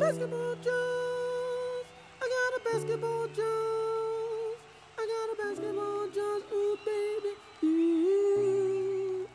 basketball Jones. I got a basketball Jones. I got a basketball Jones. Ooh, baby. Ooh.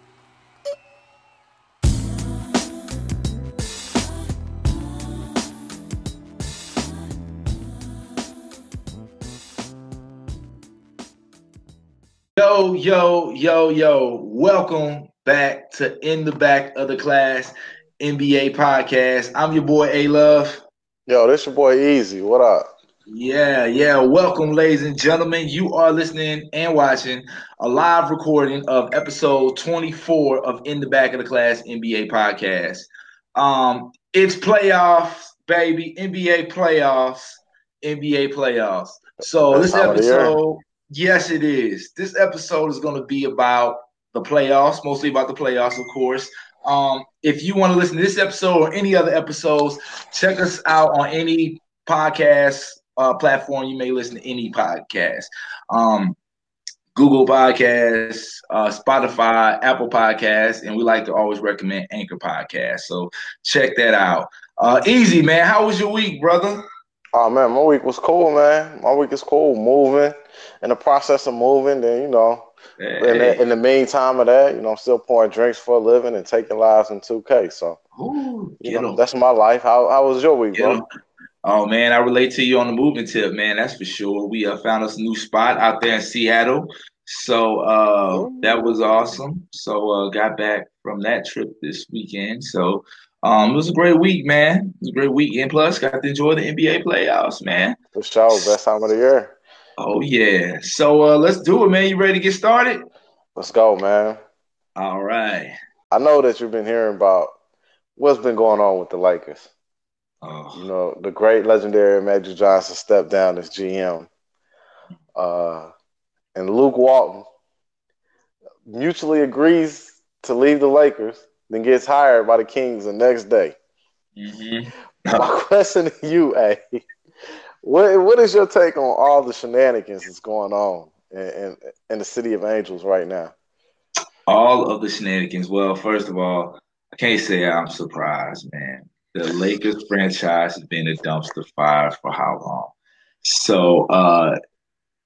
Yo, yo, yo, yo. Welcome back to In the Back of the Class NBA podcast. I'm your boy A Love. Yo, this your boy Easy. What up? Yeah, yeah. Welcome, ladies and gentlemen. You are listening and watching a live recording of episode 24 of In the Back of the Class NBA podcast. Um, it's playoffs, baby. NBA playoffs. NBA playoffs. So this time of the year. episode, yes, it is. This episode is going to be about the playoffs, mostly about the playoffs, of course. Um, if you want to listen to this episode or any other episodes, check us out on any podcast uh, platform you may listen to any podcast. Um, Google Podcasts, uh, Spotify, Apple Podcasts, and we like to always recommend Anchor Podcasts. So check that out. Uh, easy, man. How was your week, brother? Oh man, my week was cool, man. My week is cool. Moving, in the process of moving, then you know, in the, in the meantime of that, you know, I'm still pouring drinks for a living and taking lives in 2K. So Ooh, you know, 'em. that's my life. How how was your week, Get bro? 'em. Oh man, I relate to you on the moving tip, man. That's for sure. We uh, found us a new spot out there in Seattle, so uh, that was awesome. So uh, got back from that trip this weekend. So um, it was a great week, man. It was a great week, and plus got to enjoy the NBA playoffs, man. For sure, best time of the year. Oh yeah. So uh, let's do it, man. You ready to get started? Let's go, man. All right. I know that you've been hearing about what's been going on with the Lakers. You Oh, know, the great legendary Magic Johnson stepped down as GM. Uh, and Luke Walton mutually agrees to leave the Lakers, then gets hired by the Kings the next day. mhm. My question to you, A, what what is your take on all the shenanigans that's going on in, in, in the city of Angels right now? all of the shenanigans. Well, first of all, I can't say I'm surprised, man. The Lakers franchise has been a dumpster fire for how long? So, uh,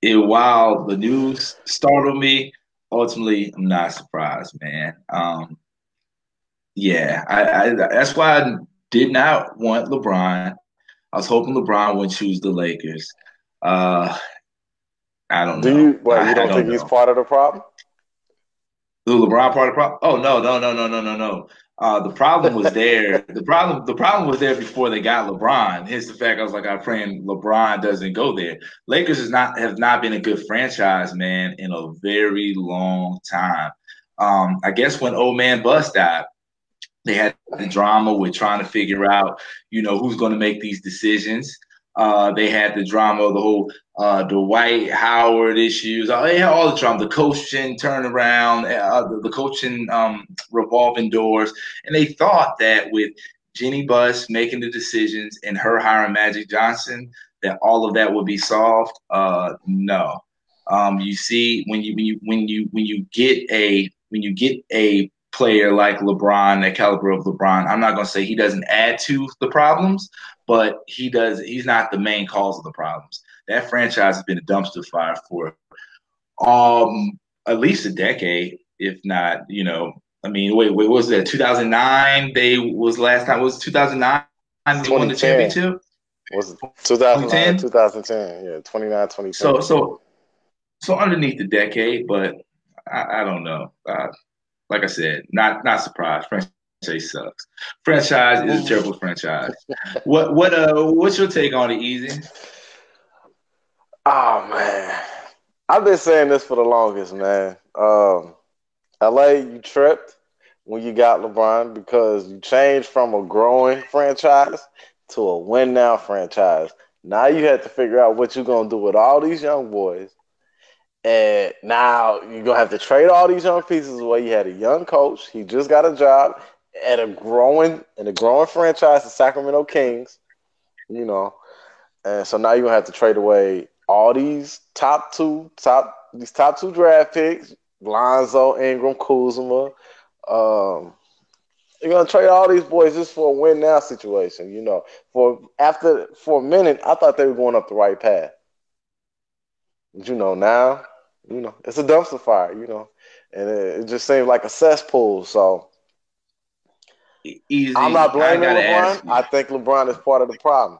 it, while the news startled me, ultimately, I'm not surprised, man. Um, yeah, I, I, that's why I did not want LeBron. I was hoping LeBron would choose the Lakers. Uh, I don't Do know. you well, I- you I don't think he's part of the problem? The LeBron part of the problem? Oh no, no, no, no, no, no, no. Uh, the problem was there. the problem, the problem was there before they got LeBron. Hence the fact I was like, I'm praying LeBron doesn't go there. Lakers has not have not been a good franchise, man, in a very long time. Um, I guess when old man Buss died, they had the drama with trying to figure out, you know, who's going to make these decisions. Uh, they had the drama of the whole uh, Dwight Howard issues. Uh, they had all the drama, the coaching turnaround, uh, the, the coaching um, revolving doors. And they thought that with Jeanie Buss making the decisions and her hiring Magic Johnson, that all of that would be solved. Uh, no. Um, you see, when you when you when you when you get a when you get a player like LeBron, that caliber of LeBron, I'm not gonna say he doesn't add to the problems, but he does. He's not the main cause of the problems. That franchise has been a dumpster fire for um at least a decade, if not, you know. I mean, wait, wait, what was that? 2009. They was last time. Was 2009 they won the 2010. championship? Was it 2009, 2010? 2010? Yeah, 29, 2010. So, so, so underneath the decade, but I, I don't know. Uh, like I said, not not surprised. Franchise sucks. Franchise is a terrible franchise. What what uh what's your take on it, Easy? Oh man, I've been saying this for the longest, man. Um, LA, you tripped when you got LeBron because you changed from a growing franchise to a win now franchise. Now you have to figure out what you're gonna do with all these young boys, and now you're gonna have to trade all these young pieces away. You had a young coach; he just got a job at a growing in a growing franchise, the Sacramento Kings. You know, and so now you're gonna have to trade away all these top two, top these top two draft picks, Lonzo, Ingram, Kuzma, um, You're gonna trade all these boys just for a win now situation, you know. For after for a minute, I thought they were going up the right path. But you know, now, you know, it's a dumpster fire, you know, and it, it just seems like a cesspool. So Easy. I'm not blaming I LeBron. I think LeBron is part of the problem.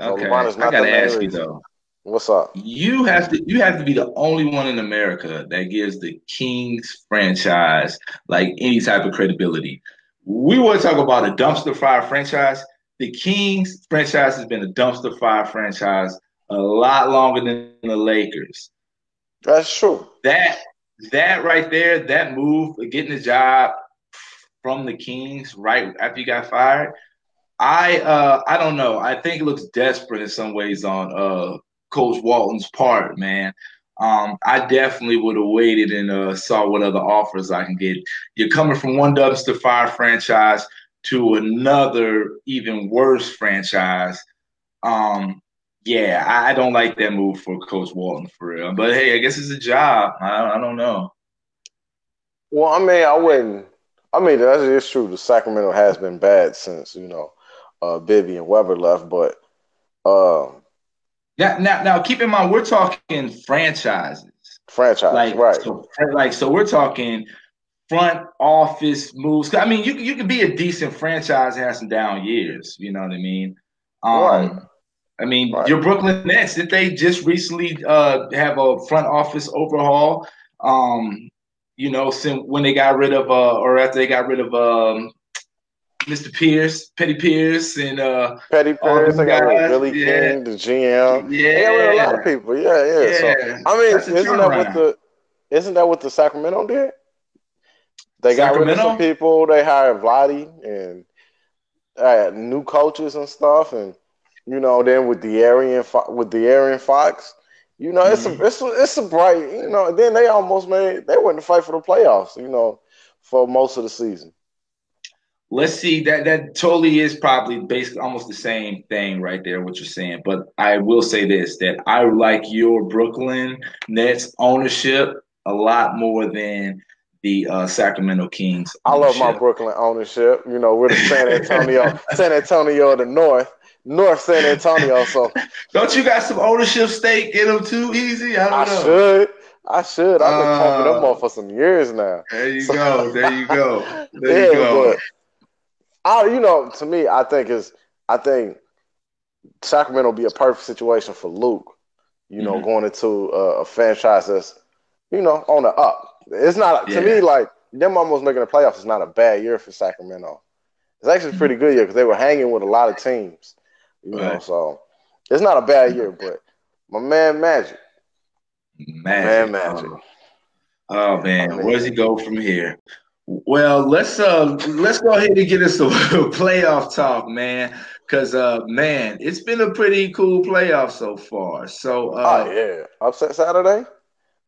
So Okay, LeBron is I gotta ask you reason. though. What's up? You have to you have to be the only one in America that gives the Kings franchise like any type of credibility. We want to talk about a dumpster fire franchise. The Kings franchise has been a dumpster fire franchise a lot longer than the Lakers. That's true. That that right there, that move, getting the job from the Kings right after you got fired, I uh I don't know. I think it looks desperate in some ways on uh Coach Walton's part, man. Um, I definitely would have waited and uh, saw what other offers I can get. You're coming from one dumpster fire franchise to another even worse franchise. Um, yeah, I don't like that move for Coach Walton for real. But hey, I guess it's a job. I, I don't know. Well, I mean, I wouldn't. I mean, that is it's true. The Sacramento has been bad since you know, uh, Bibby and Webber left. But um, Now, now, now, keep in mind we're talking franchises. franchise, like right? so, like so we're talking front office moves. I mean, you you can be a decent franchise and have some down years. You know what I mean? Um, Right. I mean, Right. your Brooklyn Nets did they just recently uh, have a front office overhaul? Um, you know, since when they got rid of uh, or after they got rid of um, Mr. Pierce, Petty Pierce, and uh, Petty Pierce, they got rid of Billy yeah. King, the GM. They got rid of a lot of people. Yeah, yeah. So. I mean, That's isn't that what the isn't that what the Sacramento did? They got rid of some people. They hired Vlade and uh, new coaches and stuff, and you know, then with the Arian with De'Aaron Fox, you know, it's Mm-hmm. a it's a, it's a bright, you know. and Then they almost made they went to fight for the playoffs, you know, for most of the season. Let's see that that totally is probably basically almost the same thing right there what you're saying. But I will say this that I like your Brooklyn Nets ownership a lot more than the uh, Sacramento Kings. I love my. Brooklyn ownership. You know, we're the San Antonio, San Antonio of the North, North San Antonio. So Don't you got some ownership stake in them too? Easy, I don't I know. should, I should. I've been pumping them Uh, up for some years now. There you So- go. There you go. There you go. but I, you know, to me, I think is I think Sacramento will be a perfect situation for Luke. You know, Mhm. going into a, a franchise that's you know on the up. It's not to me like them almost making the playoffs is not a bad year for Sacramento. It's actually a pretty good year because they were hanging with a lot of teams. You know, Right. so it's not a bad year. But my man Magic, Magic. man Magic. Oh man, I mean- where does he go from here? Well, let's uh let's go ahead and get us some playoff talk, man. Cause uh man, it's been a pretty cool playoff so far. So uh oh yeah, upset Saturday.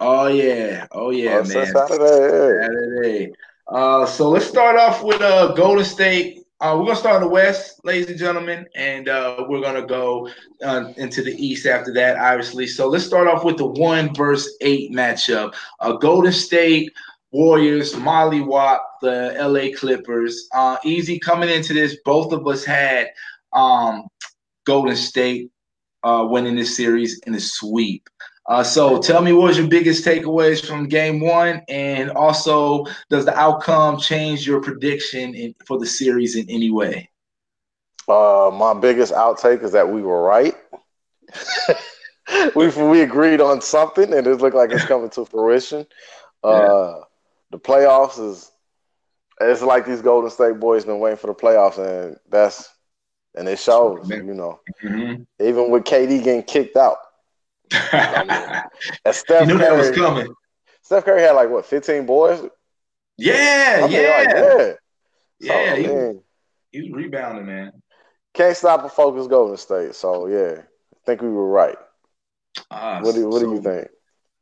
oh yeah, oh yeah, upset man. Saturday. Saturday. Uh so let's start off with uh Golden State. Uh, we're gonna start in the West, ladies and gentlemen, and uh, we're gonna go uh, into the East after that, obviously. So let's start off with the one versus eight matchup. Uh, Golden State Warriors, Molly Wap, the LA Clippers. Uh, easy coming into this. Both of us had um, Golden State uh, winning this series in a sweep. Uh, so tell me what was your biggest takeaways from game one? And also, does the outcome change your prediction in, for the series in any way? Uh, my biggest outtake is that we were right. we we agreed on something, and it looked like it's coming to fruition. Uh, the playoffs is it's like these Golden State boys been waiting for the playoffs, and that's and it shows. You know, Mhm. even with KD getting kicked out, and you Steph knew that was coming. Steph Curry had like what fifteen boys. Yeah, I mean, yeah, like, yeah. So, yeah. I He, mean, he was rebounding, man. can't stop a focused Golden State. So yeah, I think we were right. Ah, What do What do you think?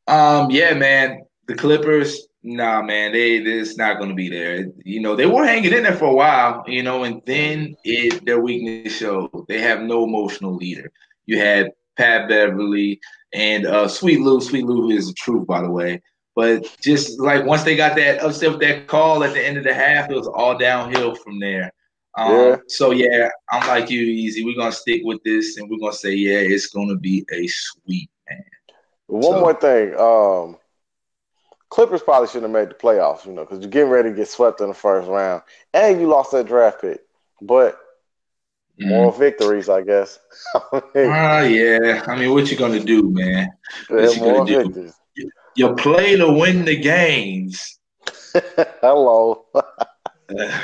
Um, yeah, man. The Clippers, nah, man, they it's not gonna be there. You know, they were hanging in there for a while, you know, and then it their weakness showed. They have no emotional leader. You had Pat Beverley and uh Sweet Lou. Sweet Lou is the truth, by the way. But just like once they got that upset with that call at the end of the half, it was all downhill from there. Um, Yeah. So yeah, I'm like you, easy. We're gonna stick with this, and we're gonna say yeah, it's gonna be a sweep, man. One So- more thing. Um, Clippers probably shouldn't have made the playoffs, you know, because you're getting ready to get swept in the first round, and you lost that draft pick. But moral victories, I guess. Ah, yeah. I mean, what you gonna do, man? what you gonna do? victories. You play to win the games. Hello. yeah.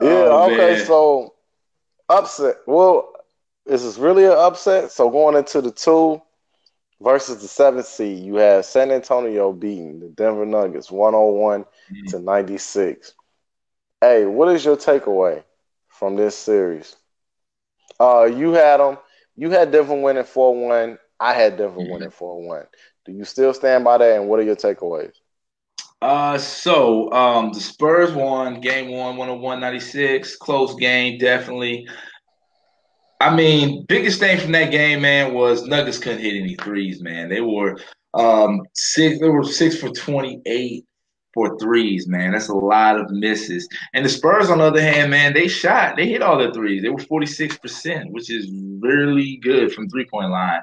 Oh, okay, so upset. Well, this is this really an upset? So going into the two versus the seventh seed, you have San Antonio beating the Denver Nuggets 101 to 96. Hey, what is your takeaway from this series? Uh, you had them. You had Denver winning 4-1. I had Denver Mhm. winning 4-1. Do you still stand by that? And what are your takeaways? Uh, so um, the Spurs won game one, 101 96. Close game, definitely. I mean, biggest thing from that game, man, was Nuggets couldn't hit any threes, man. They were um six, they were six for 28 for threes, man. That's a lot of misses. And the Spurs, on the other hand, man, they shot, they hit all their threes. They were 46%, which is really good from three-point line.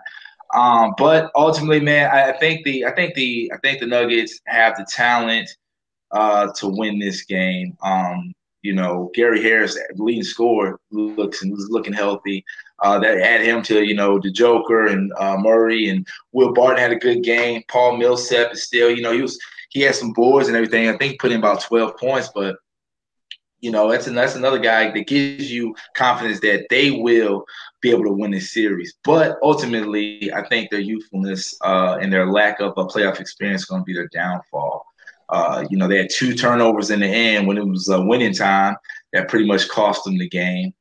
Um, but ultimately, man, I, I think the I think the I think the Nuggets have the talent uh, to win this game. Um, you know, Gary Harris, leading scorer, looks and was looking healthy. Uh, that add him to you know the Joker and uh, Murray and Will Barton had a good game. Paul Millsap is still you know he was he had some boards and everything. I think he put in about twelve points, but you know that's an, that's another guy that gives you confidence that they will be able to win this series. But ultimately, I think their youthfulness uh, and their lack of a playoff experience is going to be their downfall. Uh, you know, they had two turnovers in the end when it was uh, winning time that pretty much cost them the game.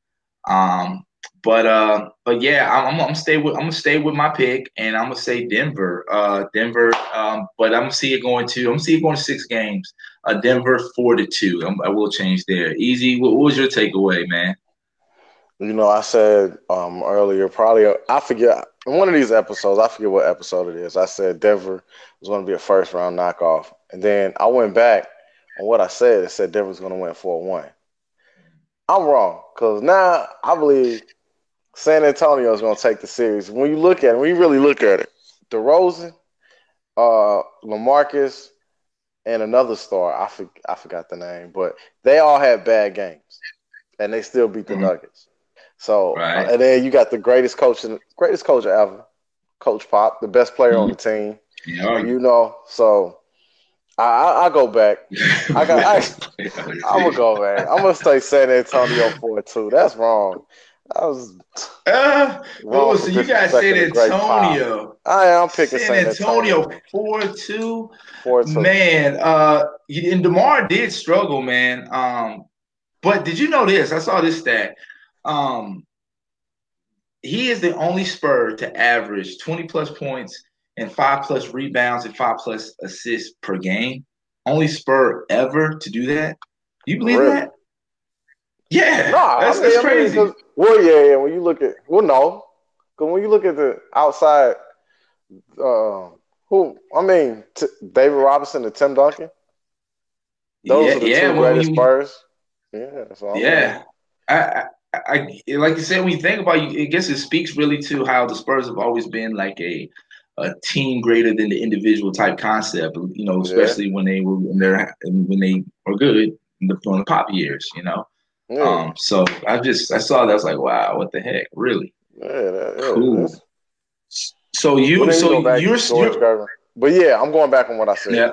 Um, but uh, but yeah, I'm, I'm, I'm stay with I'm gonna stay with my pick, and I'm gonna say Denver. Uh, Denver. Um, but I'm gonna see it going to I'm gonna see it going to six games. Uh, Denver four to two. I'm, I will change there. Easy. What, what was your takeaway, man? You know, I said um, earlier, probably I forget in one of these episodes. I forget what episode it is. I said Denver was going to be a first round knockoff, and then I went back on what I said. It said Denver was going to win four one. I'm wrong because now I believe San Antonio is going to take the series. When you look at it, when you really look at it, DeRozan, uh, Lamarcus, and another star. I for, I forgot the name, but they all had bad games, and they still beat the Mhm. Nuggets. So Right. uh, and then you got the greatest coach, in, greatest coach ever, Coach Pop, the best player on the team. Yeah, You know, so I I, I go back. I got- I'm gonna go back. I'm gonna say San Antonio four two. That's wrong. I was Uh, oh, so you guys said disrespecting the great Pop. Antonio. I am picking San Antonio four two. four two. Man, uh, and Demar did struggle, man. Um, but did you know this? I saw this stat. Um, he is the only Spur to average twenty plus points and five plus rebounds and five plus assists per game. Only Spur ever to do that. You believe Really? that? Yeah, No, that's, I mean, that's I mean, well, yeah, yeah. When you look at, well, no, because when you look at the outside, uh, who I mean, t- David Robinson and Tim Duncan, those yeah, are the yeah, two greatest you- Spurs. Yeah, so Yeah. I, I, I, like you said, when you think about it, I guess it speaks really to how the Spurs have always been like a, a team greater than the individual type concept. You know, Yeah. especially when they were when they're when they were good in the, in the pop years. You know, yeah, um. So I just I saw that I was like, wow, what the heck, really? yeah, that, yeah. Cool. So you, so go back to you're, George you're Gervin. But yeah, I'm going back on what I said. yeah,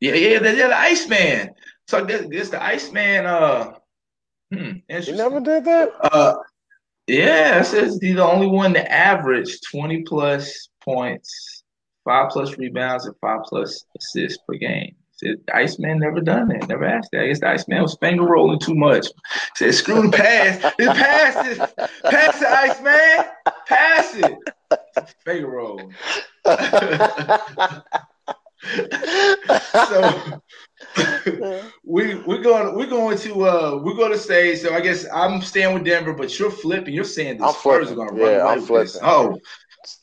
yeah, yeah, the, yeah, the Iceman. So this, this the Iceman. Uh, hmm, You never did that. Uh, yeah, it says he's the only one to average 20 plus points, five plus rebounds, and five plus assists per game. Said the Iceman never done that, never asked that. I guess the Iceman was finger rolling too much. Said screw the pass. This pass is pass the Iceman. Pass it. Finger roll. so we we're going we're going to uh we're going to say so I guess I'm staying with Denver, but you're flipping. You're saying the I'm Spurs flipping. are going to run Yeah, away I'm with this. flipping. Oh,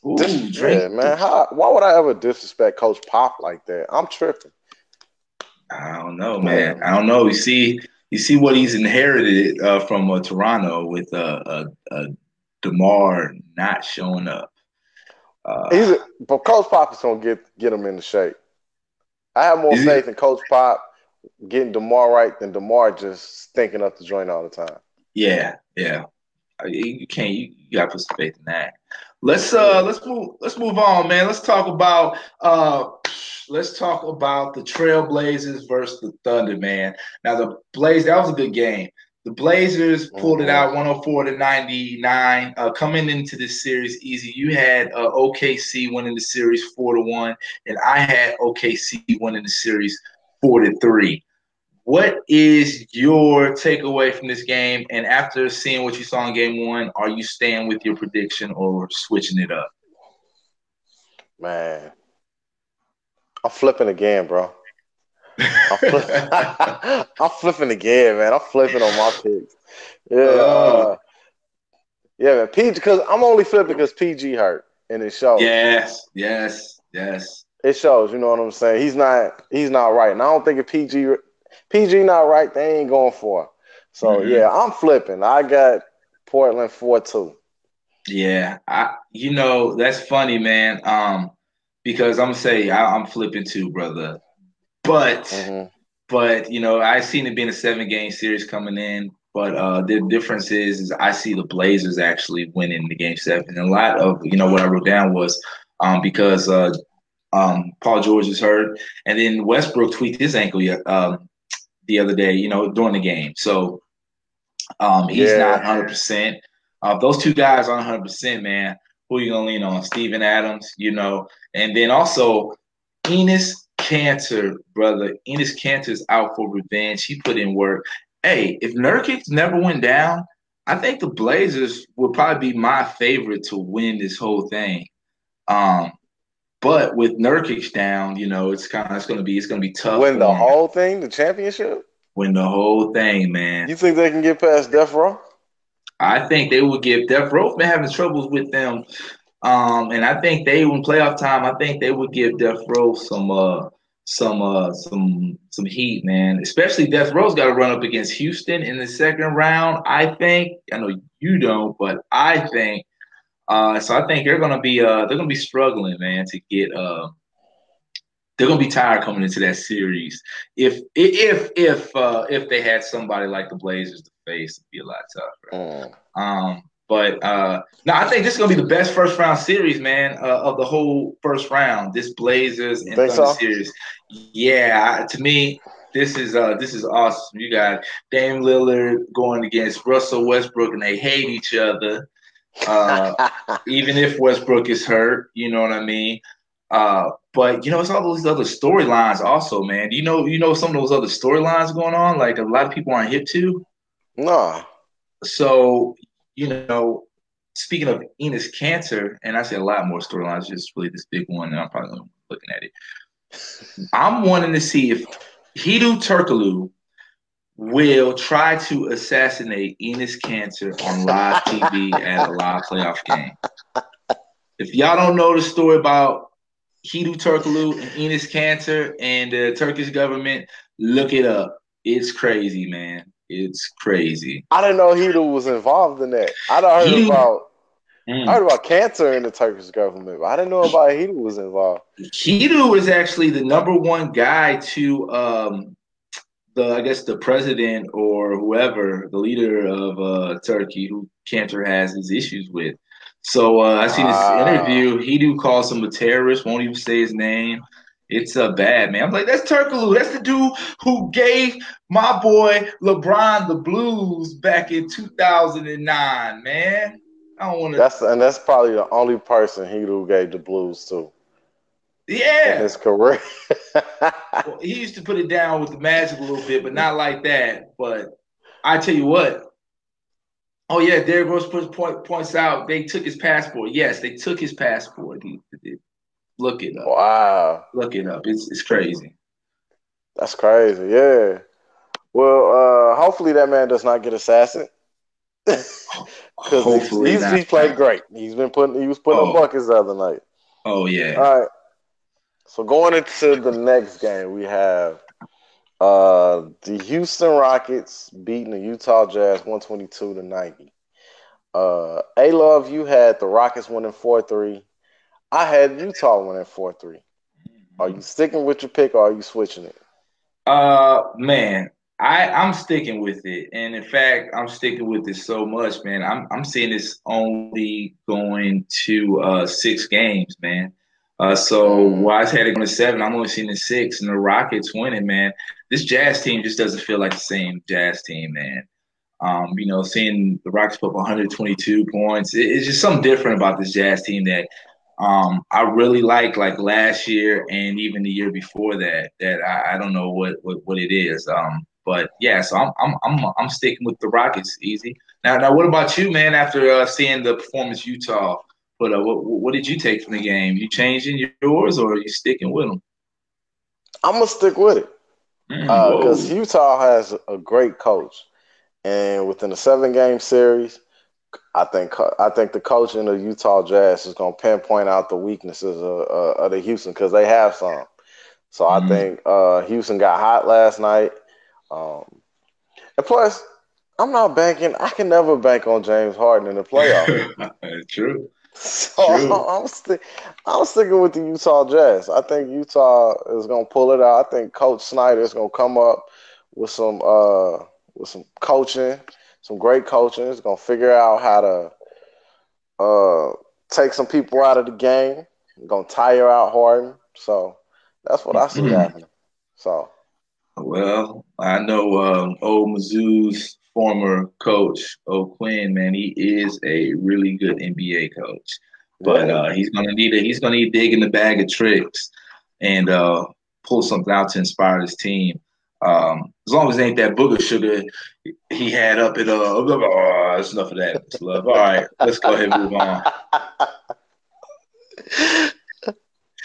Ooh, Drake. yeah, man. How, why would I ever disrespect Coach Pop like that? I'm tripping. I don't know, man. I don't know. You see, you see what he's inherited uh, from uh, Toronto with uh, uh, uh, Demar not showing up. Uh, He's a, but Coach Pop is gonna get get him into shape. I have more faith in Coach Pop getting Demar right than Demar just stinking up the joint all the time. yeah, yeah. You can't. You, you got to put some faith in that. Let's uh, let's move. Let's move on, man. Let's talk about uh, let's talk about the Trailblazers versus the Thunder, man. Now the Blaze that was a good game. The Blazers pulled it out 104 to 99. Uh, coming into this series easy, you had uh, OKC winning the series four to one, and I had OKC winning the series four to three. What is your takeaway from this game? And after seeing what you saw in game one, are you staying with your prediction or switching it up? Man, I'm flipping again, bro. I'm, flip- I'm flipping again, man. I'm flipping on my picks. Yeah, uh, yeah, man. PG, because I'm only flipping because PG hurt, and it shows. yes, yes, yes. It shows. You know what I'm saying? He's not. He's not right, and I don't think if PG PG not right, they ain't going for. it. So Mhm. yeah, I'm flipping. I got Portland four two. Yeah, I you know that's funny, man. Um, because I'm gonna say I, I'm flipping too, brother. But Mm-hmm. but you know I seen it being a seven game series coming in. But uh, the difference is, is I see the Blazers actually winning the game seven. And a lot of you know what I wrote down was um, because uh, um, Paul George is hurt, and then Westbrook tweaked his ankle um, the other day. You know during the game, so um, he's Yeah. not 100. percent uh, Those two guys aren't 100, percent man. Who you gonna lean on? Steven Adams, you know, and then also Enes Kanter, brother. Enes Kanter's out for revenge. He put in work. Hey, if Nurkic never went down, I think the Blazers would probably be my favorite to win this whole thing. Um, but with Nurkic down, you know, it's kind of it's gonna be it's gonna be tough. Win the 'em. whole thing, the championship. win the whole thing, man. You think they can get past Death Row? I think they would give Death Row been having troubles with them. Um, and I think they when playoff time, I think they would give Death Row some uh some uh some some heat, man. Especially Death Row's got to run up against Houston in the second round. I think I know you don't, but I think uh so I think they're gonna be uh they're gonna be struggling, man, to get uh they're gonna be tired coming into that series. If if if uh if they had somebody like the Blazers face, it'd be a lot tougher. Mm. Um, but uh, no, I think this is gonna be the best first round series, man, uh, of the whole first round. This Blazers and Thunder so? series. Yeah, to me, this is uh, this is awesome. You got Dame Lillard going against Russell Westbrook, and they hate each other. Uh, even if Westbrook is hurt, you know what I mean. Uh, but you know, it's all those other storylines, also, man. You know, you know, some of those other storylines going on, like a lot of people aren't hip to. Nah. So, you know, speaking of Enes Kanter, and I say a lot more storylines, just really this big one, and I'm probably looking at it. I'm wanting to see if Hedo Turkoglu will try to assassinate Enes Kanter on live TV at a live playoff game. If y'all don't know the story about Hedo Turkoglu and Enes Kanter and the Turkish government, look it up. It's crazy, man. It's crazy. I didn't know Hedo was involved in that. I heard Hedo- about Mm. I heard about Kanter in the Turkish government, but I didn't know about Hedo was involved. Hedo is actually the number one guy to um, the I guess the president or whoever the leader of uh, Turkey who Kanter has his issues with. So uh, I seen this Wow. interview. Hidu calls him a terrorist. Won't even say his name. It's a bad, man. I'm like, that's Turkoglu. That's the dude who gave my boy LeBron the blues back in 2009, man. I don't want to. That's and that's probably the only person Hedo gave the blues to in Yeah. his career. Well, he used to put it down with the Magic a little bit, but not like that. But I tell you what. Oh yeah, Derrick Rose points out they took his passport. Yes, they took his passport. He, he- look it up. wow, Look it up. It's it's crazy. that's crazy. Yeah. Well, uh, hopefully that man does not get assassinated. because he's, he's played great. He's been putting he was putting Oh. up buckets the other night. Oh yeah. All right. So going into the next game, we have uh the Houston Rockets beating the Utah Jazz 122 to 90. Uh A Love, you had the Rockets winning 4-3. I had Utah winning 4-3. Are you sticking with your pick or are you switching it? Uh, man, I I'm sticking with it, and in fact, I'm sticking with it so much, man. I'm I'm seeing this only going to uh six games, man. Uh, so while I had it going to seven, I'm only seeing it six, and the Rockets winning, man. This Jazz team just doesn't feel like the same Jazz team, man. Um, you know, seeing the Rockets put up 122 points, it, it's just something different about this Jazz team that um, I really like like last year and even the year before that. That I, I don't know what, what what it is. Um, but yeah, so I'm I'm I'm I'm sticking with the Rockets. Easy. Now now, what about you, man? After uh, seeing the performance Utah put up, what what did you take from the game? You changing yours or are you sticking with them? I'm gonna stick with it. Mm, because. Utah has a great coach, and within a seven game series, I think I think the coach in the Utah Jazz is going to pinpoint out the weaknesses of, uh, of the Houston because they have some. So I Mhm. think uh, Houston got hot last night, um, and plus, I'm not banking. I can never bank on James Harden in the playoffs. True. So True. I'm I'm sticking with the Utah Jazz. I think Utah is gonna pull it out. I think Coach Snyder is gonna come up with some uh with some coaching, some great coaching. He's gonna figure out how to uh take some people out of the game. Gonna tire out Harden. So that's what I see Mhm. happening. So Well, I know um, old Mizzou's former coach, O'Quinn, man, he is a really good NBA coach. But uh, he's gonna need a he's gonna need to dig in the bag of tricks and uh, pull something out to inspire his team. Um, as long as it ain't that booger sugar he had up at uh, oh, that's enough of that. Love. All right, let's go ahead and move on.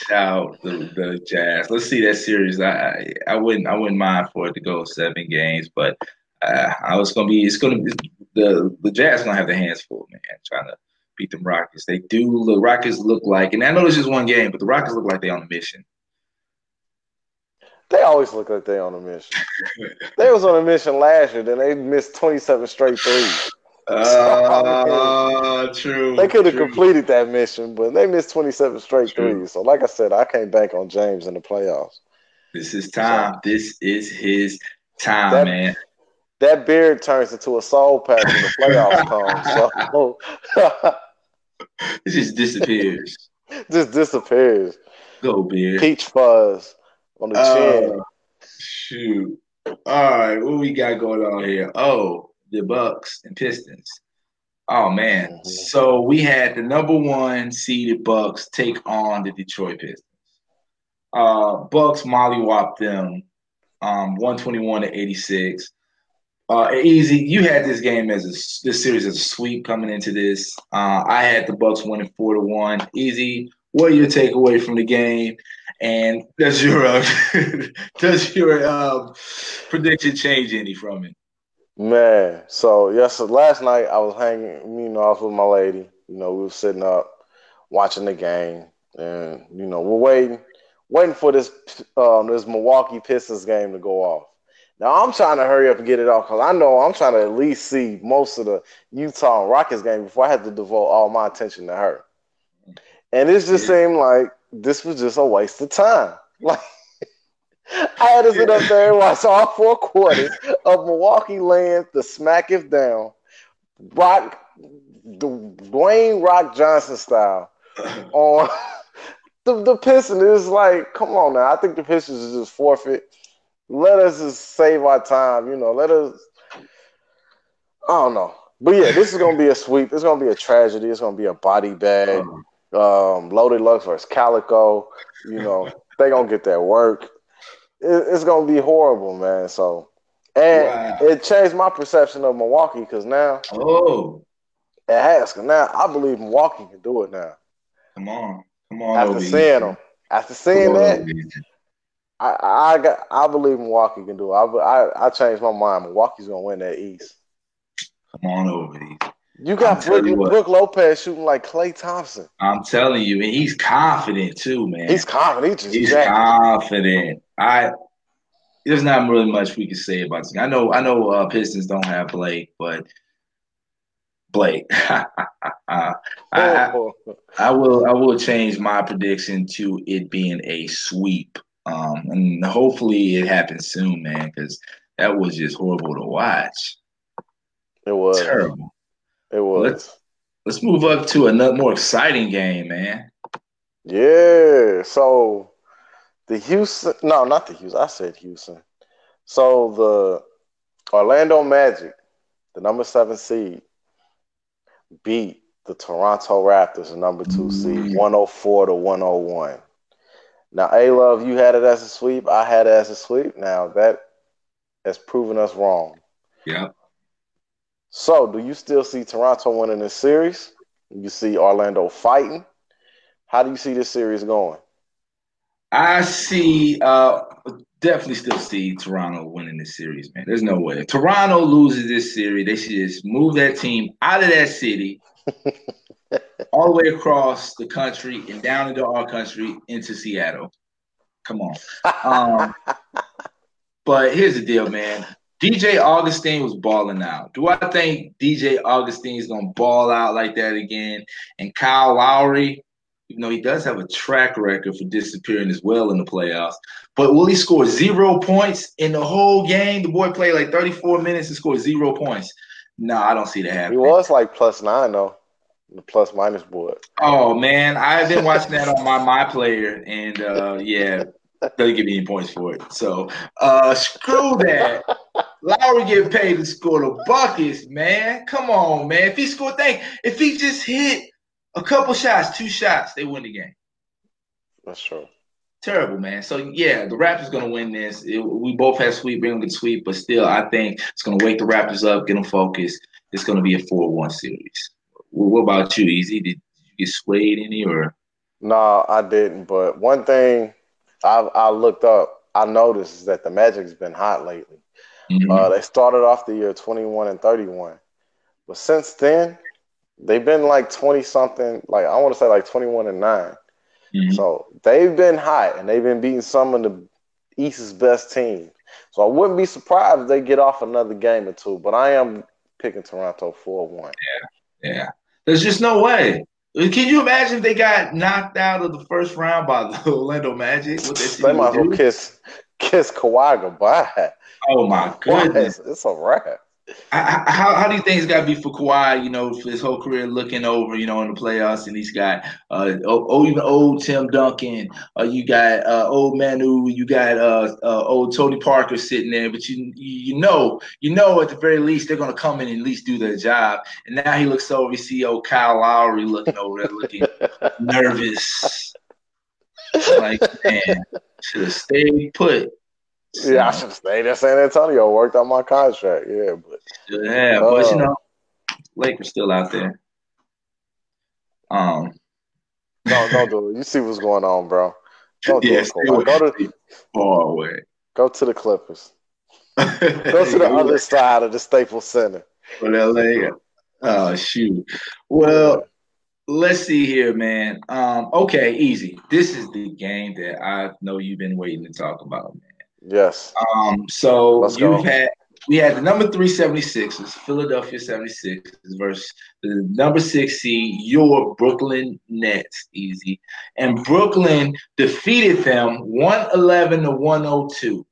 Shout the, the Jazz. Let's see that series. I, I wouldn't I wouldn't mind for it to go seven games, but uh, I was gonna be it's gonna be the the Jazz gonna have their hands full, man, trying to beat them Rockets. They do the Rockets look like, and I know it's just one game, but the Rockets look like they on a mission. They always look like they on a mission. They was on a mission last year, then they missed 27 straight threes. Uh, true. They could have completed that mission, but they missed 27 straight True. threes. So, like I said, I can't bank on James in the playoffs. This is time. This is his time, That- man. That beard turns into a soul patch when the playoffs come. So, It just disappears. just disappears. Go, beard. Peach fuzz on the chin. Uh, shoot. All right, what we got going on here? Oh, the Bucks and Pistons. Oh man. Mhm. So we had the number one seeded Bucks take on the Detroit Pistons. Uh Bucks mollywopped them um 121 to 86. Uh easy. You had this game as a this series as a sweep coming into this. Uh I had the Bucks winning four to one. Easy. What are your takeaway from the game? And does your uh, does your um, prediction change any from it? Man, so yes, last night I was hanging, you know, I was with my lady. You know, we were sitting up watching the game, and you know, we're waiting, waiting for this um this Milwaukee Pistons game to go off. Now I'm trying to hurry up and get it off because I know I'm trying to at least see most of the Utah Rockets game before I have to devote all my attention to her. And it just seemed like this was just a waste of time. Like I had to sit up there and watch all four quarters of Milwaukee land the smack it down, rock, the Dwayne Rock Johnson style on the the Pistons. Is like, come on now. I think the Pistons is just forfeit. Let us just save our time. You know, let us. I don't know, but yeah, this is gonna be a sweep. It's gonna be a tragedy. It's gonna be a body bag. Um, Um, Loaded Lux versus Calicoe. You know, they gonna get that work. It, it's gonna be horrible, man. So, and Wow. it changed my perception of Milwaukee because now Oh, it has. now I believe Milwaukee can do it now. come on, come on, After Obi. seeing them, after seeing on, that, Obi. I, I got. I believe Milwaukee can do it. I, I, I changed my mind. Milwaukee's gonna win that East. Come on, Obi. You got I'm Brook, you what. Brook Lopez shooting like Klay Thompson. I'm telling you, and he's confident too, man. He's confident. He just He's confident. I there's not really much we can say about this. I know I know uh, Pistons don't have Blake, but Blake. I, I, Oh, I will I will change my prediction to it being a sweep. Um, and hopefully it happens soon, man, because that was just horrible to watch. it was. Terrible. It was. Let's- Let's move up to another more exciting game, man. Yeah. So the Houston, no, not the Houston. I said Houston. So the Orlando Magic, the number seven seed, beat the Toronto Raptors, the number two seed, 104 to 101. Now, A Love, you had it as a sweep. I had it as a sweep. Now that has proven us wrong. Yeah. So, do you still see Toronto winning this series? You see Orlando fighting? How do you see this series going? I see uh definitely still see Toronto winning this series, man. There's no way. If Toronto loses this series, they should just move that team out of that city, all the way across the country and down into our country into Seattle. Come on. Um, but here's the deal, man. DJ Augustin was balling out. Do I think DJ Augustin is gonna ball out like that again? And Kyle Lowry, even though he does have a track record for disappearing as well in the playoffs, but will he score zero points in the whole game? The boy played like 34 minutes and scored zero points. No, I don't see that happening. He was like plus nine though, the plus minus board. Oh man, I've been watching that on my my player, and uh, yeah, doesn't give me any points for it. So uh, screw that. Lowry get paid to score the buckets, man. Come on, man. If he scored, think if he just hit a couple shots, two shots, they win the game. That's true. Terrible, man. So yeah, the Raptors gonna win this. It- we both have sweep, Bingham can sweep, but still, I think it's gonna wake the Raptors up, get them focused. It's gonna be a four-one series. Well, what about you, Easy? Did you get swayed any or? No, I didn't. But one thing I I looked up, I noticed that the Magic's been hot lately. Mhm. Uh, they started off the year 21 and 31, but since then they've been like 20 something. Like I want to say like 21 and nine. Mhm. So they've been hot and they've been beating some of the East's best teams. So I wouldn't be surprised if they get off another game or two. But I am picking Toronto 4-1. Yeah, Yeah, there's just no way. Can you imagine if they got knocked out of the first round by the Orlando Magic? What they, They might as well kiss kiss Kawhi goodbye. Oh my goodness! it's, it's a wrap. How, how, how do you think it's got to be for Kawhi? You know, for his whole career, looking over, you know, in the playoffs, and he's got uh, oh, oh even old Tim Duncan. Uh, you got uh, old Manu. You got uh, uh, old Tony Parker sitting there. But you you know you know at the very least they're gonna come in and at least do their job. And now he looks over, you see old Kyle Lowry looking over there, looking nervous. Like man, should have stayed put. Yeah, I should have stayed in San Antonio, worked on my contract. Yeah, but Yeah, but you Uh, know, Lakers still out there. Um, no, don't do it. You see what's going on, bro. Don't do it. stay Kawhi. away- Go to far away. go to the Clippers. Go to the other side of the Staples Center. For LA. Oh shoot. Well, let's see here, man. Um, okay, easy. This is the game that I know you've been waiting to talk about, man. Yes. Um, so Let's you go. had we had the number three 76ers, Philadelphia 76ers versus the number six seed, your Brooklyn Nets, easy. And Brooklyn defeated them 111 to 102.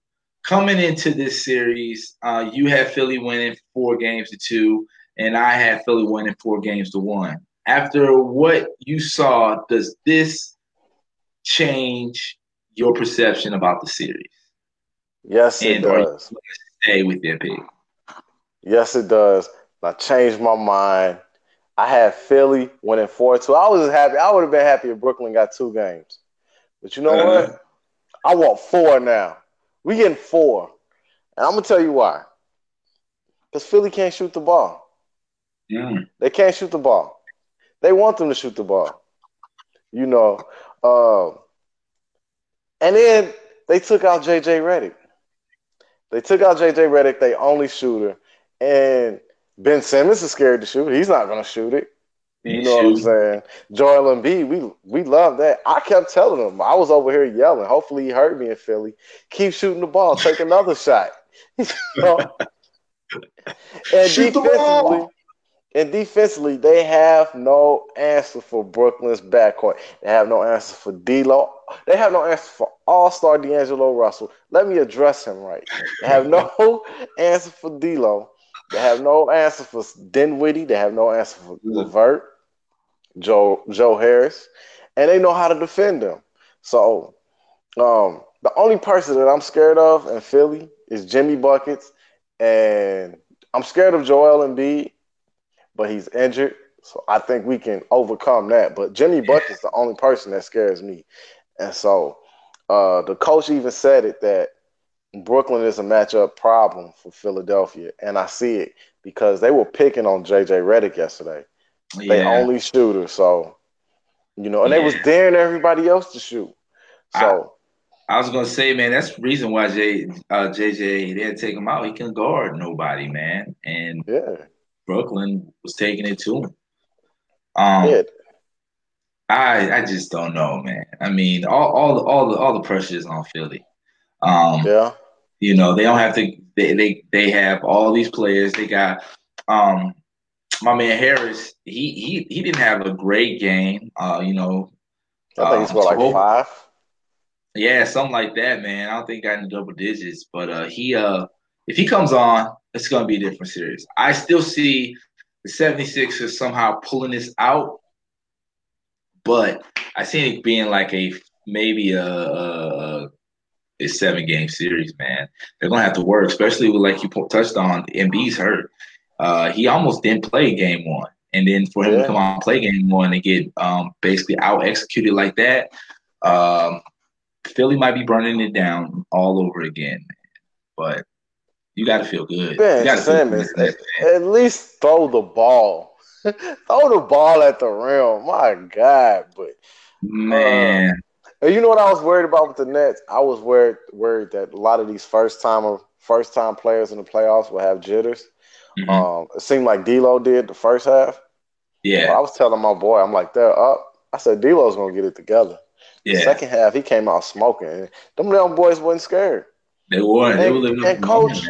Coming into this series, uh, you had Philly winning four games to two, and I had Philly winning four games to one. After what you saw, does this change your perception about the series? Yes, it And are does. stay with their pick? Yes, it does. I changed my mind. I had Philly winning 4 2. I was happy. I would have been happy if Brooklyn got two games. But you know Uh-huh. what? I want four now. We getting four. And I'm going to tell you why. Because Philly can't shoot the ball. Mm. They can't shoot the ball. They want them to shoot the ball. You know. Uh, and then they took out JJ Redick. They took out JJ Redick, they only shooter, and Ben Simmons is scared to shoot. He's not gonna shoot it. You know what I'm saying? Joel Embiid, we we love that. I kept telling him. I was over here yelling. Hopefully he heard me in Philly. Keep shooting the ball. Take another shot. And Shoot the defensively, ball. And defensively, they have no answer for Brooklyn's backcourt. They have no answer for D'Lo. They have no answer for All-Star D'Angelo Russell. Let me address him right. They have no answer for D'Lo. They have no answer for Dinwiddie. They have no answer for Levert, Joe Joe Harris, and they know how to defend them. So, um, the only person that I'm scared of in Philly is Jimmy buckets, and I'm scared of Joel Embiid, but he's injured, so I think we can overcome that. But Jimmy buckets the only person that scares me, and so uh, the coach even said it that Brooklyn is a matchup problem for Philadelphia, and I see it because they were picking on JJ Redick yesterday. They Yeah. only shooter, so you know, and they was daring everybody else to shoot. So I was gonna say, man, that's the reason why J, uh, JJ they to take him out. He couldn't guard nobody, man, and yeah, Brooklyn was taking it to him. Um, yeah, I I just don't know, man. I mean, all all the all the all the pressure is on Philly. Um, yeah, you know, they don't have to. They they they have all these players. They got um my man Harris. He he he didn't have a great game. Uh, you know, I think uh, what like five. Yeah, something like that, man. I don't think he got in double digits, but uh, he uh, if he comes on, it's gonna be a different series. I still see the 76ers somehow pulling this out, but I see it being like a maybe a, a, a seven game series, man. They're gonna have to work, especially with like you touched on, Embiid's hurt. Uh, he almost didn't play game one, and then for him Yeah. to come out and play game one and get um, basically out executed like that. Um, Philly might be burning it down all over again, but you got to feel good. you Ben gotta feel Simmons, good. at, least throw the ball. throw the ball at the rim. My God, but man. And you know what I was worried about with the Nets? I was worried worried that a lot of these first time first time players in the playoffs will have jitters. Mhm. Um, it seemed like D'Lo did the first half. yeah, I was telling my boy, I'm like, they're up. I said D'Lo's gonna get it together. The yeah. second half, he came out smoking. Them damn boys wasn't scared. They were. They And- were and coach-.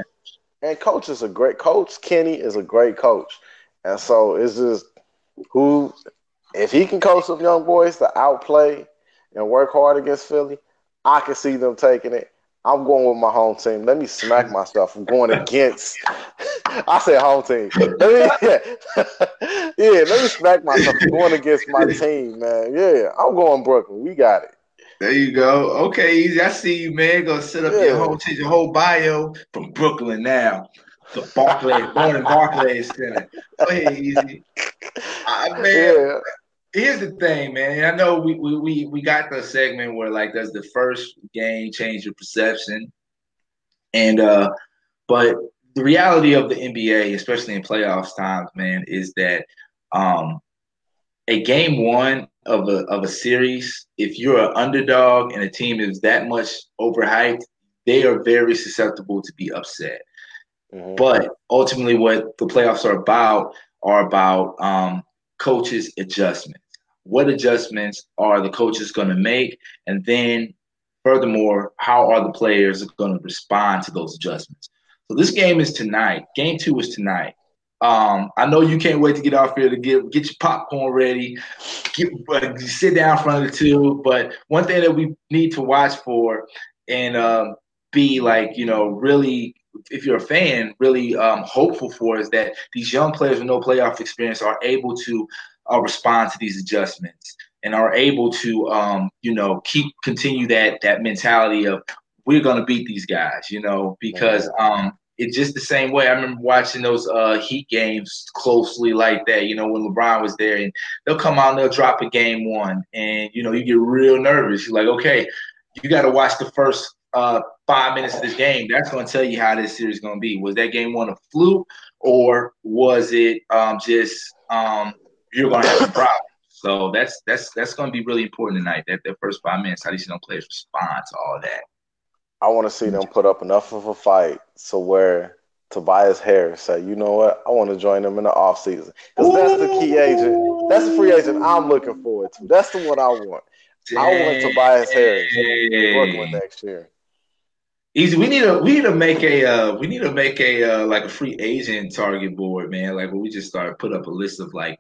And coach is a great coach. Kenny is a great coach. And so it's just who if he can coach some young boys to outplay and work hard against Philly, I can see them taking it. I'm going with my home team. Let me smack myself. I'm going against. I said home team. Yeah. yeah, let me smack myself. I'm going against my team, man. Yeah, I'm going Brooklyn. We got it. There you go. Okay, easy. I see you, man. Gonna set up your Yeah. whole change your whole bio from Brooklyn now. The Barclays, born in Barclays Center. Go ahead, easy. I, man, Yeah. here's the thing, man. I know we, we we we got the segment where like that's the first game change your perception? And uh but the reality of the NBA, especially in playoffs times, man, is that um a game one of a of a series, if you're an underdog and a team is that much overhyped, they are very susceptible to be upset. Mhm. But ultimately, what the playoffs are about are about um, coaches' adjustments. What adjustments are the coaches going to make? And then, furthermore, how are the players going to respond to those adjustments? So this game is tonight. Game two is tonight. Um, I know you can't wait to get off here to get get your popcorn ready, get uh, sit down in front of the two. But one thing that we need to watch for and um, be like, you know, really if you're a fan, really um, hopeful for is that these young players with no playoff experience are able to uh, respond to these adjustments and are able to, um, you know, keep continue that that mentality of we're going to beat these guys, you know, because um, it's just the same way. I remember watching those uh, Heat games closely like that, you know, when LeBron was there, and they'll come out and they'll drop a game one, and you know, you get real nervous. You're like, okay, you got to watch the first uh, five minutes of this game. That's going to tell you how this series is going to be. Was that game one a fluke, or was it um, just um, you're going to have a problem? So that's that's that's going to be really important tonight. That the first five minutes, how these young players respond to all that. I want to see them put up enough of a fight so where Tobias Harris say, you know what, I want to join them in the offseason. Because that's the key agent. That's the free agent I'm looking forward to. That's the one I want. I want Tobias Harris in Brooklyn next year. Easy. We need to we need to make a uh, we need to make a uh, like a free agent target board, man. Like where we just start put up a list of like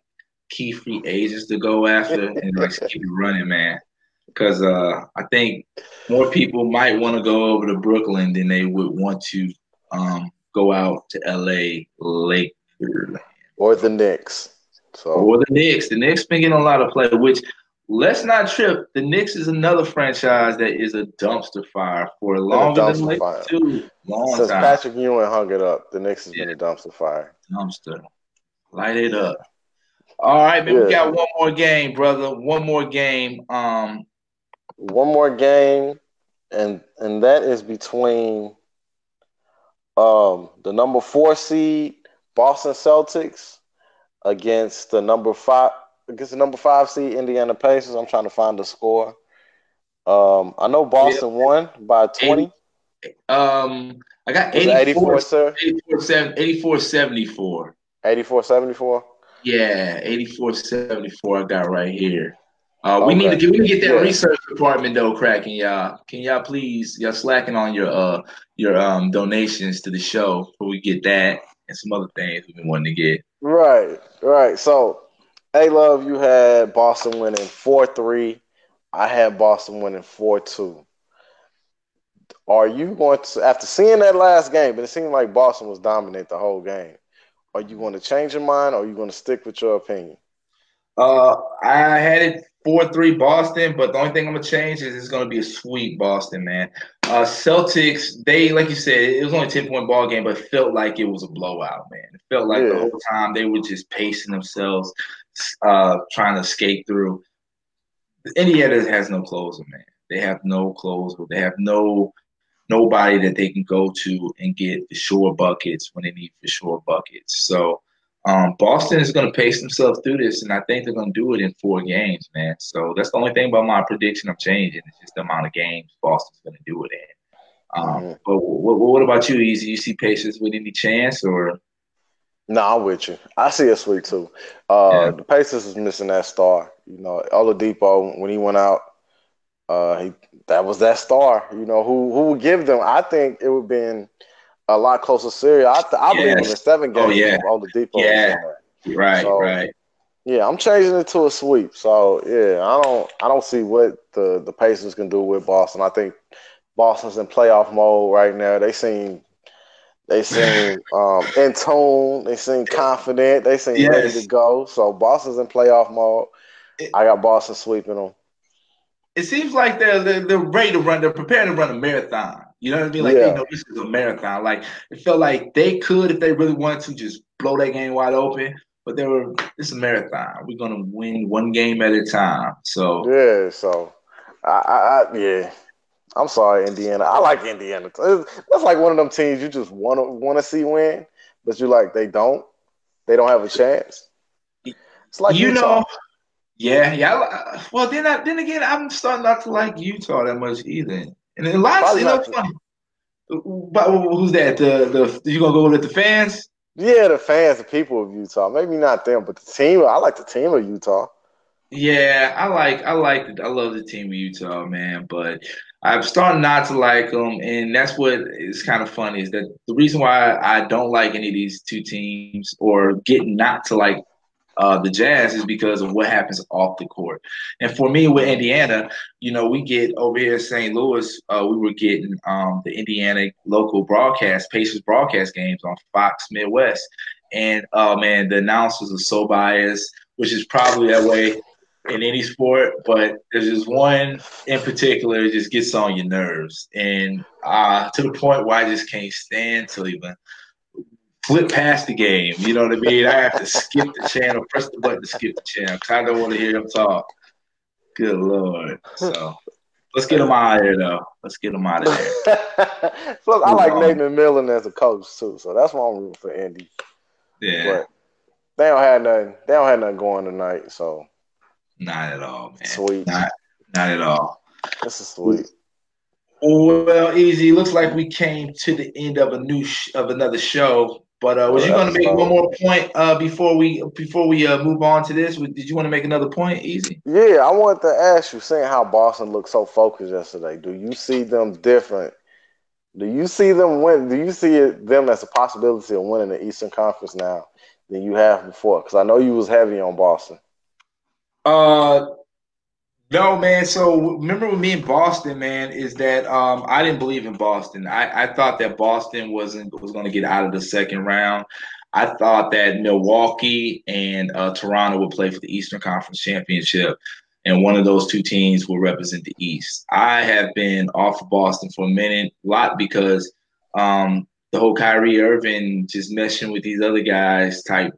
key free agents to go after and like keep it running, man. Because uh, I think more people might want to go over to Brooklyn than they would want to um, go out to LA Lakers or the Knicks. So or the Knicks. The Knicks been getting a lot of play, which let's not trip. The Knicks is another franchise that is a dumpster fire for a long than fire. too. Long Since time. Patrick Ewing hung it up, the Knicks has yeah. been a dumpster fire. Dumpster. Light it up. All right, man. Yeah. We got one more game, brother. One more game. Um one more game, and and that is between um the number four seed Boston Celtics against the number five against the number five seed Indiana Pacers. I'm trying to find the score. Um, I know Boston yeah. won by 20. 80, um, I got 84, 84, sir? 84, 84 74. 84 74? Yeah, 84 74. I got right here. Uh, we need to get we need to get that yeah. research department though cracking, y'all. Can y'all please y'all slacking on your uh your um donations to the show before we get that and some other things we've been wanting to get. Right, right. So Hey, love, you had Boston winning 4 3. I had Boston winning 4 2. Are you going to, after seeing that last game, but it seemed like Boston was dominant the whole game, are you going to change your mind or are you going to stick with your opinion? Uh, I had it 4 3 Boston, but the only thing I'm going to change is it's going to be a sweep Boston, man. Uh, Celtics, they, like you said, it was only a 10 point ball game, but it felt like it was a blowout, man. It felt like yeah. the whole time they were just pacing themselves uh, trying to skate through. Indiana has no closer, man. They have no closer. They have no nobody that they can go to and get the sure buckets when they need for sure buckets. So um, Boston is going to pace themselves through this, and I think they're going to do it in four games, man. So that's the only thing about my prediction I'm changing. It's just the amount of games Boston's going to do it in. Um, mm-hmm. But what, what, about you, Easy? You see Pacers with any chance, or no, I'm with you. I see a sweet too. Uh, yeah. The Pacers is missing that star. You know, Oladipo when he went out, uh, he that was that star. You know, who who would give them? I think it would have been a lot closer series. I I yes. believe in the seven games. Oh, yeah. Oladipo. Yeah. Right. So, right. Yeah, I'm changing it to a sweep. So yeah, I don't I don't see what the the Pacers can do with Boston. I think Boston's in playoff mode right now. They seem they seem um, in tune. They seem confident. They seem yes. ready to go. So Boston's in playoff mode. I got Boston sweeping them. It seems like they're, they're, they're ready to run. They're preparing to run a marathon. You know what I mean? Like yeah. they know this is a marathon. Like it felt like they could, if they really wanted to, just blow that game wide open. But they were. It's a marathon. We're gonna win one game at a time. So yeah. So I, I, I yeah. I'm sorry, Indiana. I like Indiana. That's like one of them teams you just want to want to see win, but you like they don't. They don't have a chance. It's like you Utah. know. Yeah, yeah. Well, then, I, then again, I'm starting not to like Utah that much either. And a lot, you know, funny. But who's that? The the you gonna go with the fans? Yeah, the fans, the people of Utah. Maybe not them, but the team. I like the team of Utah. Yeah, I like I like I love the team of Utah, man. But I'm starting not to like them, and that's what is kind of funny is that the reason why I don't like any of these two teams or get not to like uh, the Jazz is because of what happens off the court. And for me with Indiana, you know, we get over here in St. Louis, uh, we were getting um, the Indiana local broadcast, Pacers broadcast games on Fox Midwest. And oh man, the announcers are so biased, which is probably that way in any sport, but there's just one in particular that just gets on your nerves, and uh, to the point where I just can't stand to even flip past the game. You know what I mean? I have to skip the channel, press the button to skip the channel because I don't want to hear him talk. Good lord! So let's get him out of here, though. Let's get him out of there. Plus, I like Nate McMillan as a coach too, so that's why I'm rooting for Indy. Yeah. But they don't have nothing. They don't have nothing going tonight, so not at all, man. Sweet. Not, not at all. This is sweet. Well, easy. Looks like we came to the end of a new sh- of another show. But uh, was you going to make one more point uh, before we before we uh, move on to this? Did you want to make another point, Easy? Yeah, I wanted to ask you, seeing how Boston looked so focused yesterday, do you see them different? Do you see them win? Do you see them as a possibility of winning the Eastern Conference now than you have before? Because I know you was heavy on Boston. Uh, no, man. So remember with me in Boston, man, is that um, I didn't believe in Boston. I, I thought that Boston wasn't was going to get out of the second round. I thought that Milwaukee and uh, Toronto would play for the Eastern Conference Championship, and one of those two teams will represent the East. I have been off of Boston for a minute, a lot because um, the whole Kyrie Irving just meshing with these other guys type,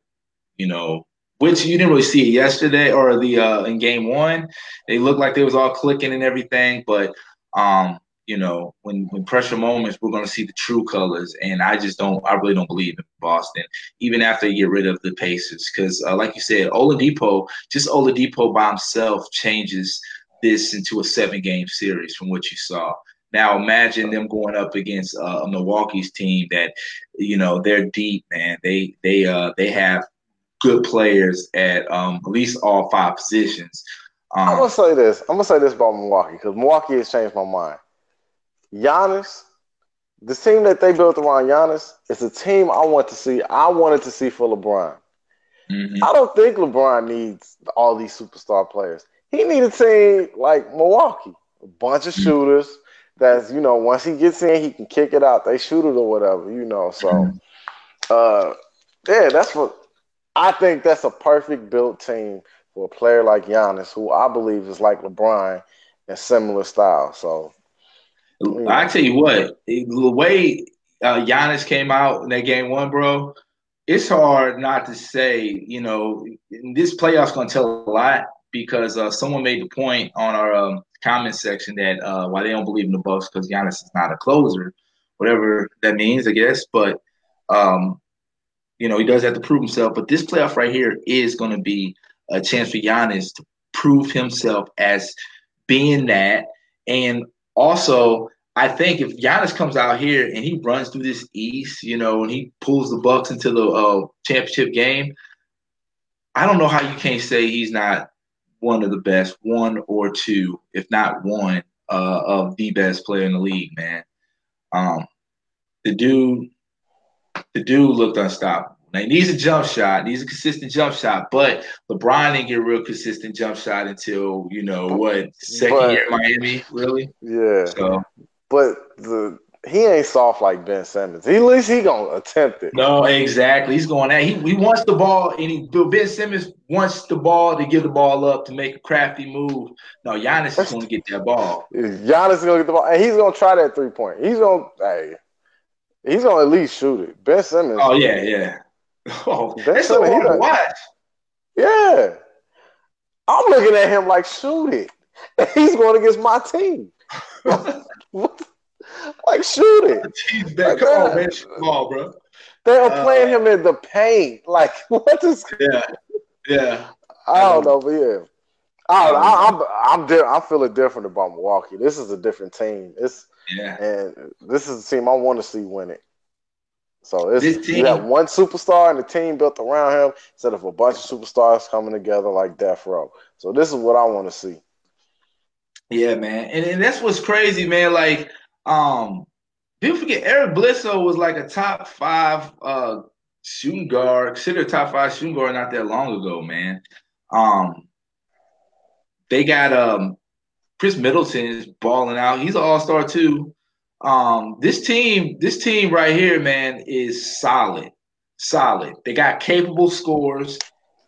you know, which you didn't really see it yesterday or the uh, in game one. They looked like they was all clicking and everything, but um, you know, when when pressure moments, we're gonna see the true colors. And I just don't, I really don't believe in Boston, even after you get rid of the Pacers, because uh, like you said, Oladipo, just Oladipo by himself changes this into a seven game series from what you saw. Now imagine them going up against uh, a Milwaukee's team that, you know, they're deep, man. They they uh they have good players at um, at least all five positions. Um, I'm gonna say this. I'm gonna say this about Milwaukee because Milwaukee has changed my mind. Giannis, the team that they built around Giannis is a team I want to see. I wanted to see for LeBron. Mm-hmm. I don't think LeBron needs all these superstar players. He needs a team like Milwaukee, a bunch of mm-hmm. shooters. That's you know, once he gets in, he can kick it out. They shoot it or whatever, you know. So, mm-hmm. uh, yeah, that's what I think that's a perfect built team for a player like Giannis, who I believe is like LeBron in similar style. So I tell you what, the way uh, Giannis came out in that game one, bro, it's hard not to say, you know, this playoff's going to tell a lot because uh, someone made the point on our um, comment section that uh, why they don't believe in the Bucks because Giannis is not a closer, whatever that means, I guess. But um, you know, he does have to prove himself. But this playoff right here is going to be a chance for Giannis to prove himself as being that. And also, I think if Giannis comes out here and he runs through this East, you know, and he pulls the Bucks into the uh, championship game, I don't know how you can't say he's not one of the best, one or two, if not one, uh, of the best player in the league, man. Um, the dude the dude looked unstoppable. Now he needs a jump shot, needs a consistent jump shot, but LeBron didn't get a real consistent jump shot until you know what second but, year Miami, really. Yeah. So, but the he ain't soft like Ben Simmons. He, at least he gonna attempt it. No, exactly. He's going at. He, he wants the ball, and he Ben Simmons wants the ball to give the ball up to make a crafty move. No, Giannis is going to get that ball. Giannis is going to get the ball, and he's going to try that three point. He's going. Hey, He's gonna at least shoot it. Ben Simmons. Oh yeah, yeah. Oh, ben that's Simmons, so hard to watch. Yeah, I'm looking at him like shoot it. He's going against my team. like shoot it. He's back. Like, Come on, man, ball, bro. They are uh, playing him in the paint. Like what is? Yeah, yeah. I don't know, but yeah. I, I, I'm I'm di- I'm feeling different about Milwaukee. This is a different team. It's yeah. And this is the team I want to see win it. So it's this team, you have one superstar and the team built around him instead of a bunch of superstars coming together like Death Row. So this is what I want to see. Yeah, man. And, and that's what's crazy, man. Like, um, people forget Eric Bledsoe was like a top five uh shooting guard, considered top five shooting guard not that long ago, man. Um they got um Khris Middleton is balling out. He's an all star too. Um, this team, this team right here, man, is solid, solid. They got capable scores,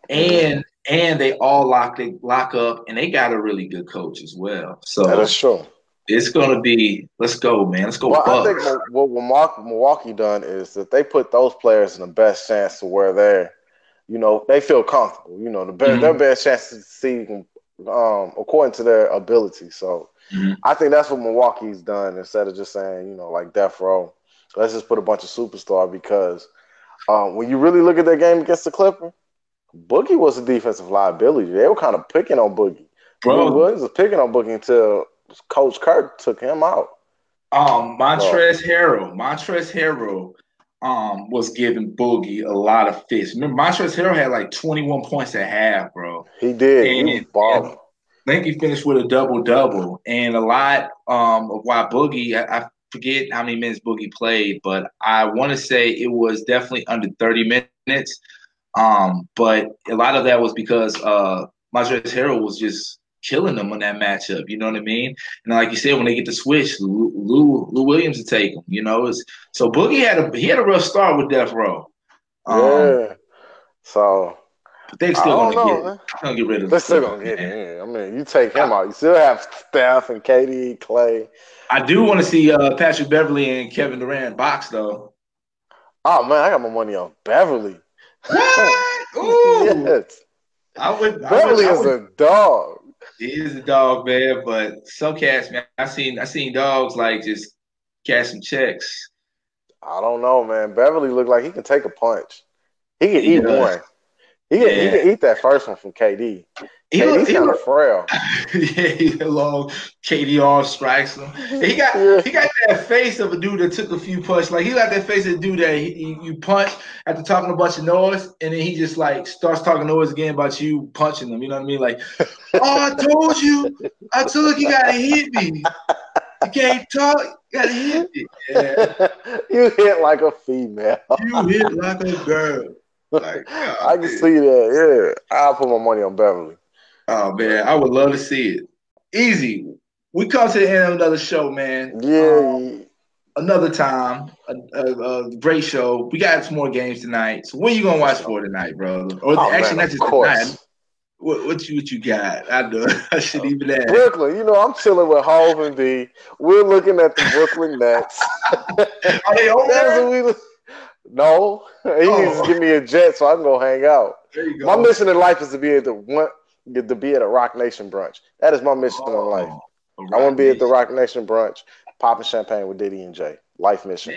and and they all lock they lock up, and they got a really good coach as well. So that's true. It's gonna be let's go, man. Let's go. Well. I think what, what Milwaukee done is that they put those players in the best chance to where they're, you know, they feel comfortable. You know, the best, mm-hmm. their best chance to see um, according to their ability. So mm-hmm. I think that's what Milwaukee's done instead of just saying, you know, like death row. Let's just put a bunch of superstar because um, when you really look at their game against the Clipper, Boogie was a defensive liability. They were kind of picking on Boogie. Bro, Williams was picking on Boogie until Coach Kerr took him out. Um, Montrezl Harrell, Montrezl Harrell, um, was giving Boogie a lot of fish. Remember, Montrezl Harrell had like 21 points at half, bro. He did. he And- was. I think he finished with a double double, and a lot um, of why Boogie. I, I forget how many minutes Boogie played, but I want to say it was definitely under thirty minutes. Um, but a lot of that was because uh, Montrezl Harrell was just killing them on that matchup. You know what I mean? And like you said, when they get the switch, Lou Lou, Lou Williams to take them. You know, it's, so Boogie had a he had a rough start with Death Row. Um, yeah. So they I still gonna know, get gonna get rid of. They're still gonna get it. in. I mean, you take him out, you still have Steph and KD, Klay. I do want to see uh, Patrick Beverley and Kevin Durant box though. Oh man, I got my money on Beverley. What? Ooh, yes. I would. I Beverley would, I is would, a dog. he is a dog, man. But some cats, man, I seen I seen dogs like just cashing checks. I don't know, man. Beverley looked like he can take a punch. He can He eat does. one. He can, he can eat that first one from KD. He KD's look, he kind of frail. yeah, he long KDR strikes him. Mm-hmm. He got Yeah. he got that face of a dude that took a few punches. Like he got that face of a dude that he, he- you punch after talking a bunch of noise, and then he just like starts talking noise again about you punching them. You know what I mean? Like, oh, I told you, I told you, you gotta hit me. You can't talk, you gotta hit me. Yeah, you hit like a female. you hit like a girl. Like, oh, I can man. see that. Yeah, I'll put my money on Beverley. Oh man, I would love to see it. Easy. We come to the end of another show, man. Yeah, Um, another time, a, a, a great show. We got some more games tonight. So what are you gonna watch for tonight, brother? Or Oh, actually, man, not just course. tonight. What, what you what you got? I know I should even ask. Brooklyn, you know, I'm chilling with Hov and D. We're looking at the Brooklyn Nets. Are they over No, he oh. needs Oh. to give me a jet so I can go hang out. There you go. My mission in life is to be at the one, to be at a Roc Nation brunch. That is my mission in oh, life. Oh, I want to be at the Roc Nation brunch, popping champagne with Diddy and Jay. Life mission.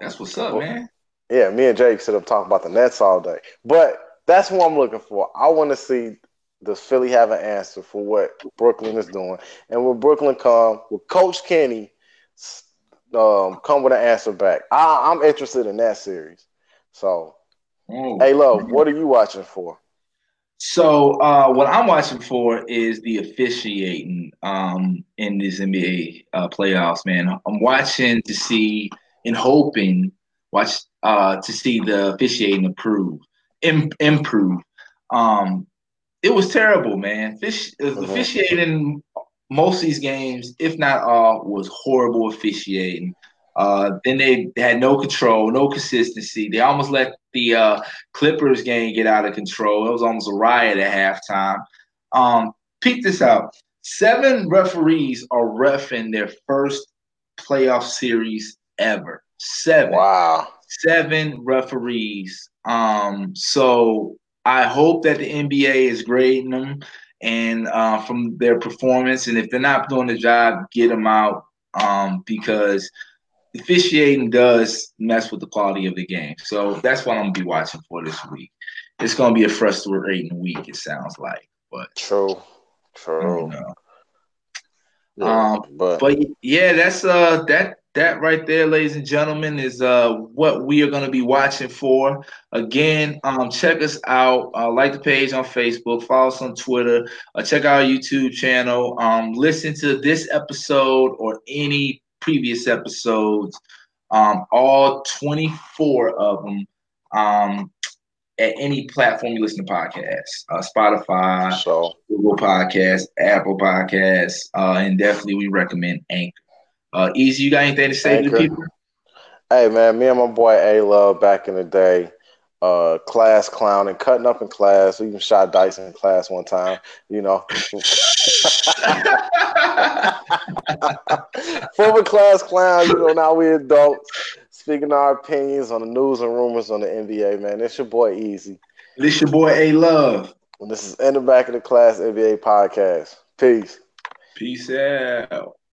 That's what's up, man. Yeah, me and Jake sit up talking about the Nets all day. But that's what I'm looking for. I want to see does Philly have an answer for what Brooklyn is doing, and will Brooklyn come? with Coach Kenny um, come with an answer back? I, I'm interested in that series. So, Oh. hey, love, what are you watching for? So uh, what I'm watching for is the officiating um, in this NBA uh, playoffs, man. I'm watching to see and hoping watch uh, to see the officiating improve, Im- improve. Um, it was terrible, man. Fish, uh, Mhm. Officiating most of these games, if not all, was horrible officiating. Uh, then they had no control, no consistency. They almost let the uh, Clippers game get out of control. It was almost a riot at halftime. Um, peep this out: seven referees are refing their first playoff series ever. Seven Wow. seven referees. Um, so I hope that the NBA is grading them and uh, from their performance, and if they're not doing the job, get them out um, because officiating does mess with the quality of the game. So that's what I'm gonna be watching for this week. It's gonna be a frustrating week. It sounds like, but True. True. don't know. Yeah, Um, but, But yeah, that's uh that that right there, ladies and gentlemen, is uh what we are gonna be watching for. Again, um, check us out. Uh, like the page on Facebook, follow us on Twitter, uh, check out our YouTube channel. Um, listen to this episode or any previous episodes. Um, all 24 of them. Um, at any platform you listen to podcasts, uh, Spotify, so Google Podcasts, Apple Podcasts, uh, and definitely we recommend Anchor. Uh, Easy, you got anything to say to the people? Hey man, me and my boy A Love back in the day, uh, class clown and cutting up in class. We even shot dice in class one time, you know. Former class clown, you know, now we adults speaking our opinions on the news and rumors on the NBA, man. It's your boy Easy. This your boy A Love. And this is In the Back of the Class NBA podcast. Peace. Peace out.